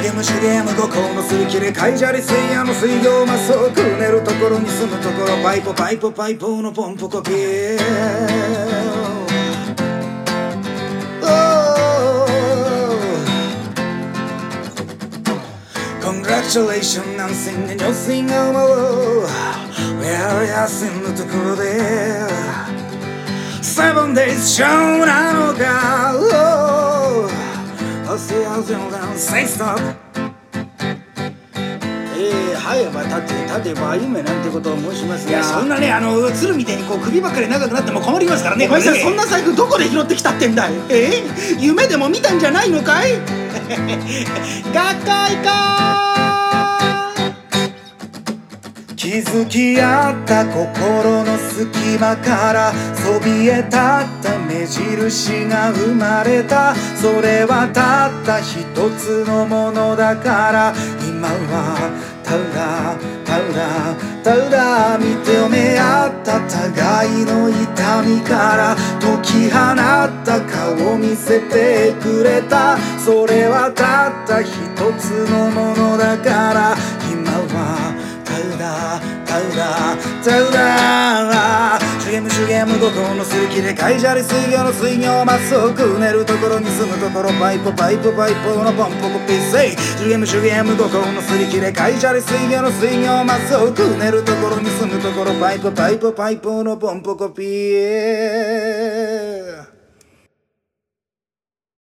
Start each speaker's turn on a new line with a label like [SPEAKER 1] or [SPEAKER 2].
[SPEAKER 1] ュゲムシュゲム五行の水切れ海砂利水屋の水行マスをくねるところに住むところパイポパイポパイポのポンポコピー Congratulations なんせんが女性が思う Where are 休むところで Seven days show なのか Oh Say I'll say stop
[SPEAKER 2] えー、はいば立て立てば夢なんてことを申しますが。
[SPEAKER 1] いやそんなねあの鶴みたいにこう首ばっかり長くなっても困りますからね
[SPEAKER 2] お前さんそんな財布どこで拾ってきたってんだい？えー、夢でも見たんじゃないのかい？学会か
[SPEAKER 1] 気づき合った心の隙間からそびえ立った目印が生まれた。それはたった一つのものだから今はただただただ見て埋め合った互いの痛みから解き放った顔を見せてくれた。それはたった一つのものだだ。ただただシュゲムシュゲム五行のすり切れ海砂利水魚の水魚まっすぐうねるところに住むところパイプパイプパイプのポンポコピッセイ。シュゲムシュゲム五行のすり切れ海砂利水魚の水魚まっすぐうねるところに住むところパイプパイプパイプのポンポコピー